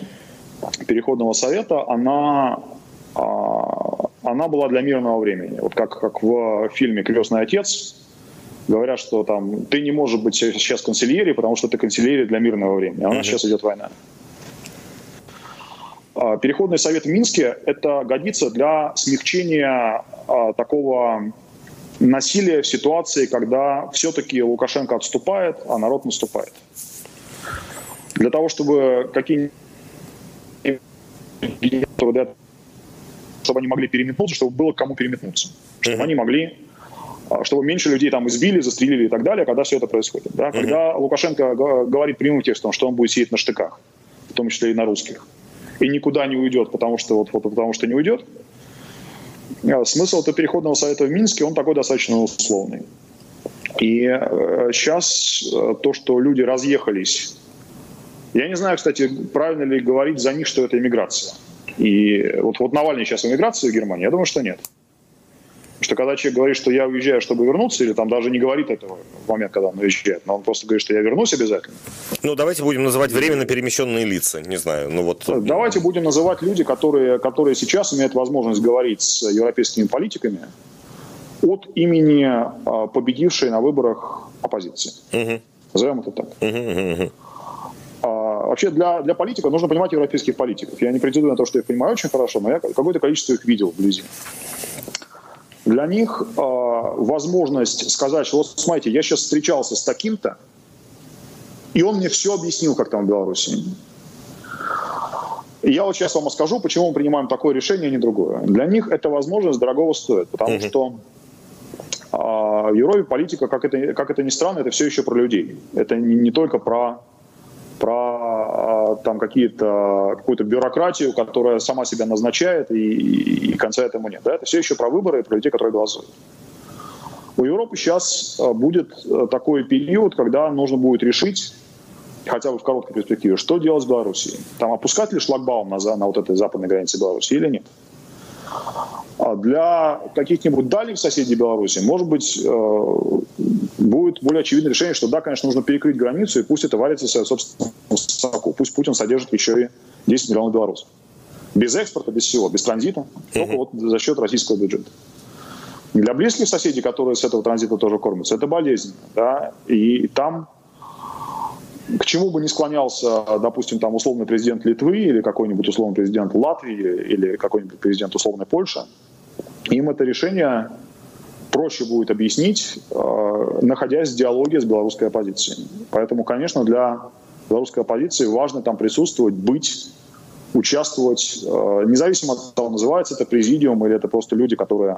переходного совета, она, а, она была для мирного времени. Вот как, как в фильме «Крестный отец», говорят, что там ты не можешь быть сейчас канцелярией, потому что ты канцелярия для мирного времени, а у нас mm-hmm. сейчас идет война. А, переходный совет в Минске – это годится для смягчения а, такого насилия в ситуации, когда все-таки Лукашенко отступает, а народ наступает. Для того, чтобы какие чтобы они могли переметнуться, чтобы было кому переметнуться. Чтобы mm-hmm. они могли а, чтобы меньше людей там избили, застрелили и так далее, когда все это происходит. Да? Mm-hmm. Когда Лукашенко говорит прямым текстом, что он будет сидеть на штыках, в том числе и на русских, и никуда не уйдет, потому что, вот, вот, потому что не уйдет. А смысл этого переходного совета в Минске, он такой достаточно условный. И э, сейчас э, то, что люди разъехались, я не знаю, кстати, правильно ли говорить за них, что это иммиграция. И вот, вот Навальный сейчас в иммиграции в Германии, я думаю, что нет. Что когда человек говорит, что я уезжаю, чтобы вернуться, или там даже не говорит этого в момент, когда он уезжает, но он просто говорит, что я вернусь обязательно. Ну, давайте будем называть временно перемещенные лица, не знаю, ну вот... Давайте будем называть люди, которые, которые сейчас имеют возможность говорить с европейскими политиками от имени а, победившей на выборах оппозиции. Угу. Назовем это так. Угу, угу. Вообще для, для политика нужно понимать европейских политиков. Я не претендую на то, что я их понимаю очень хорошо, но я какое-то количество их видел вблизи. Для них э, возможность сказать, что вот смотрите, я сейчас встречался с таким-то, и он мне все объяснил, как там в Беларуси. И я вот сейчас вам скажу, почему мы принимаем такое решение, а не другое. Для них эта возможность дорогого стоит, потому uh-huh. что э, в Европе политика, как это, как это ни странно, это все еще про людей. Это не, не только про про а, там какие-то, какую-то бюрократию, которая сама себя назначает, и, и, конца этому нет. Да? Это все еще про выборы и про людей, которые голосуют. У Европы сейчас а, будет а, такой период, когда нужно будет решить, хотя бы в короткой перспективе, что делать с Белоруссией. Там опускать ли шлагбаум на, на вот этой западной границе Беларуси или нет. А для каких-нибудь дальних соседей Беларуси, может быть, э, будет более очевидное решение, что да, конечно, нужно перекрыть границу, и пусть это варится в собственном соку. Пусть Путин содержит еще и 10 миллионов белорусов. Без экспорта, без всего, без транзита, только вот за счет российского бюджета. Для близких соседей, которые с этого транзита тоже кормятся, это болезнь. Да? И там к чему бы ни склонялся, допустим, там условный президент Литвы или какой-нибудь условный президент Латвии или какой-нибудь президент условной Польши, им это решение проще будет объяснить, э, находясь в диалоге с белорусской оппозицией. Поэтому, конечно, для белорусской оппозиции важно там присутствовать, быть, участвовать, э, независимо от того, называется это президиум или это просто люди, которые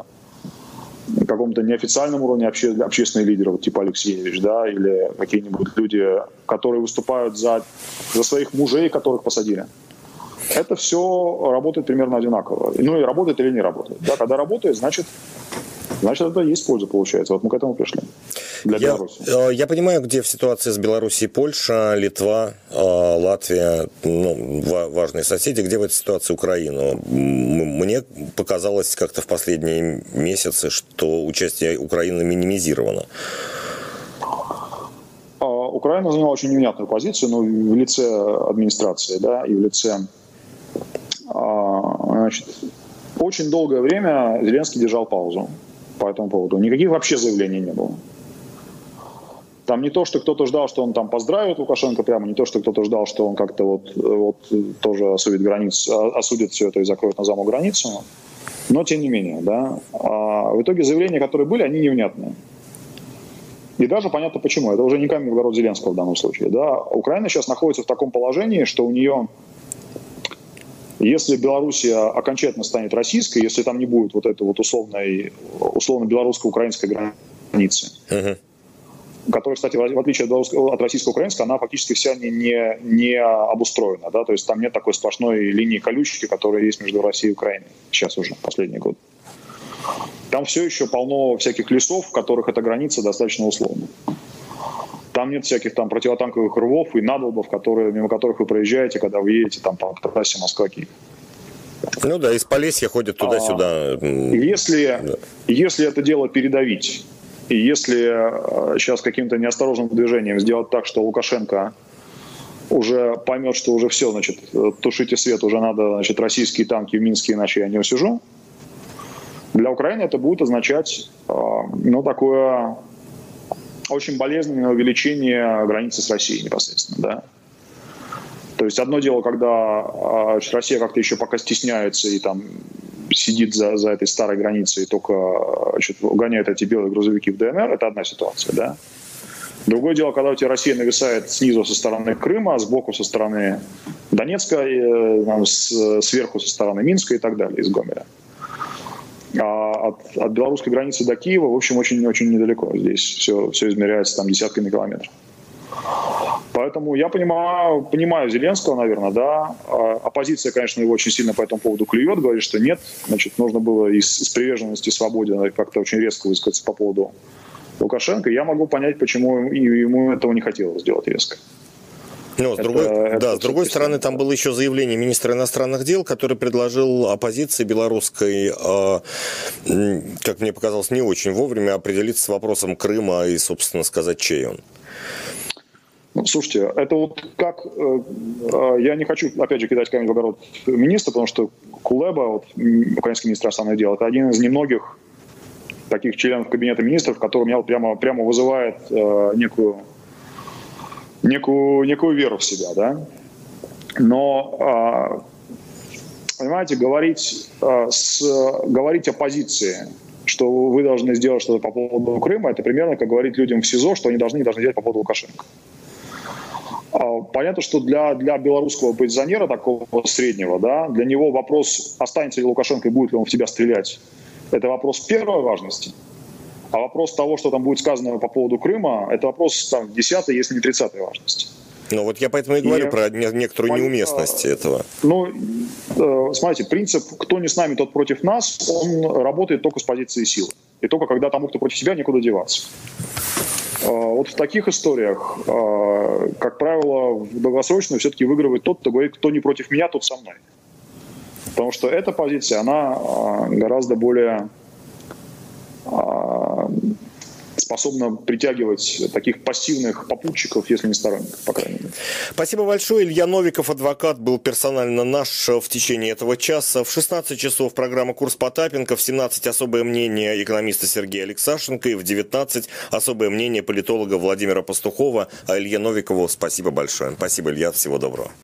на каком-то неофициальном уровне обще, общественные лидеры, вот, типа Алексеевич, да, или какие-нибудь люди, которые выступают за, за своих мужей, которых посадили. Это все работает примерно одинаково. Ну и работает или не работает. Да, когда работает, значит, значит это есть польза получается. Вот мы к этому пришли для я, Беларуси? Э, я понимаю, где в ситуации с Белоруссией Польша, Литва, э, Латвия, ну, важные соседи, где в этой ситуации Украина. Мне показалось как-то в последние месяцы, что участие Украины минимизировано. А, Украина заняла очень невнятную позицию, но в лице администрации, да, и в лице а, значит, очень долгое время Зеленский держал паузу по этому поводу. Никаких вообще заявлений не было. Там не то, что кто-то ждал, что он там поздравит Лукашенко прямо, не то, что кто-то ждал, что он как-то вот, вот тоже осудит, границ, осудит все это и закроет на замок границу. Но тем не менее, да. А в итоге заявления, которые были, они невнятные. И даже понятно почему. Это уже не камень в огород Зеленского в данном случае. Да. Украина сейчас находится в таком положении, что у нее, если Белоруссия окончательно станет российской, если там не будет вот этой вот условной, условно белорусско-украинской границы, uh-huh которая, кстати, в отличие от, от российско-украинской, она фактически вся не, не, не обустроена. Да? То есть там нет такой сплошной линии колючки, которая есть между Россией и Украиной сейчас уже, последний год. Там все еще полно всяких лесов, в которых эта граница достаточно условна. Там нет всяких там противотанковых рвов и надолбов, которые, мимо которых вы проезжаете, когда вы едете там по трассе Москва-Киев. Ну да, из Полесья ходят туда-сюда. А, если, да. если это дело передавить и если сейчас э, каким-то неосторожным движением сделать так, что Лукашенко уже поймет, что уже все, значит, тушите свет, уже надо, значит, российские танки в Минске, иначе я не усижу. Для Украины это будет означать, э, ну, такое очень болезненное увеличение границы с Россией непосредственно, да. То есть одно дело, когда э, Россия как-то еще пока стесняется и там сидит за, за этой старой границей и только значит, гоняет эти белые грузовики в ДНР, это одна ситуация, да. Другое дело, когда у тебя Россия нависает снизу со стороны Крыма, сбоку со стороны Донецка, и, э, там, с, сверху со стороны Минска и так далее, из Гомеля. От, от белорусской границы до Киева, в общем, очень-очень недалеко. Здесь все, все измеряется там десятками километров. Поэтому я понимаю, понимаю Зеленского, наверное, да. А, оппозиция, конечно, его очень сильно по этому поводу клюет, говорит, что нет. Значит, нужно было из, из приверженности свободе как-то очень резко высказаться по поводу Лукашенко. Я могу понять, почему ему этого не хотелось сделать резко. Но, с другой, это, да, с другой стороны, там было еще заявление министра иностранных дел, который предложил оппозиции белорусской, э, как мне показалось, не очень вовремя определиться с вопросом Крыма и, собственно сказать, чей он. Ну, слушайте, это вот как... Э, э, я не хочу, опять же, кидать камень в огород министра, потому что Кулеба, вот, украинский министр иностранных дел, это один из немногих таких членов кабинета министров, который меня вот прямо, прямо вызывает э, некую, некую, некую веру в себя, да. Но, э, понимаете, говорить, э, с, говорить о позиции, что вы должны сделать что-то по поводу Крыма, это примерно как говорить людям в СИЗО, что они должны, не должны делать по поводу Лукашенко. А, понятно, что для, для белорусского оппозиционера, такого среднего, да, для него вопрос, останется ли Лукашенко и будет ли он в тебя стрелять, это вопрос первой важности. А вопрос того, что там будет сказано по поводу Крыма, это вопрос там, десятой, если не тридцатой важности. Ну вот я поэтому и говорю и, про некоторую неуместность а, этого. Ну, э, смотрите, принцип «кто не с нами, тот против нас», он работает только с позиции силы. И только когда тому, кто против себя, некуда деваться. А, вот в таких историях, как правило, в долгосрочную все-таки выигрывает тот, кто говорит, кто не против меня, тот со мной. Потому что эта позиция, она гораздо более способна притягивать таких пассивных попутчиков, если не сторонников, по крайней мере. Спасибо большое. Илья Новиков, адвокат, был персонально наш в течение этого часа. В 16 часов программа «Курс Потапенко», в 17 особое мнение экономиста Сергея Алексашенко и в 19 особое мнение политолога Владимира Пастухова. А Илье Новикову спасибо большое. Спасибо, Илья. Всего доброго.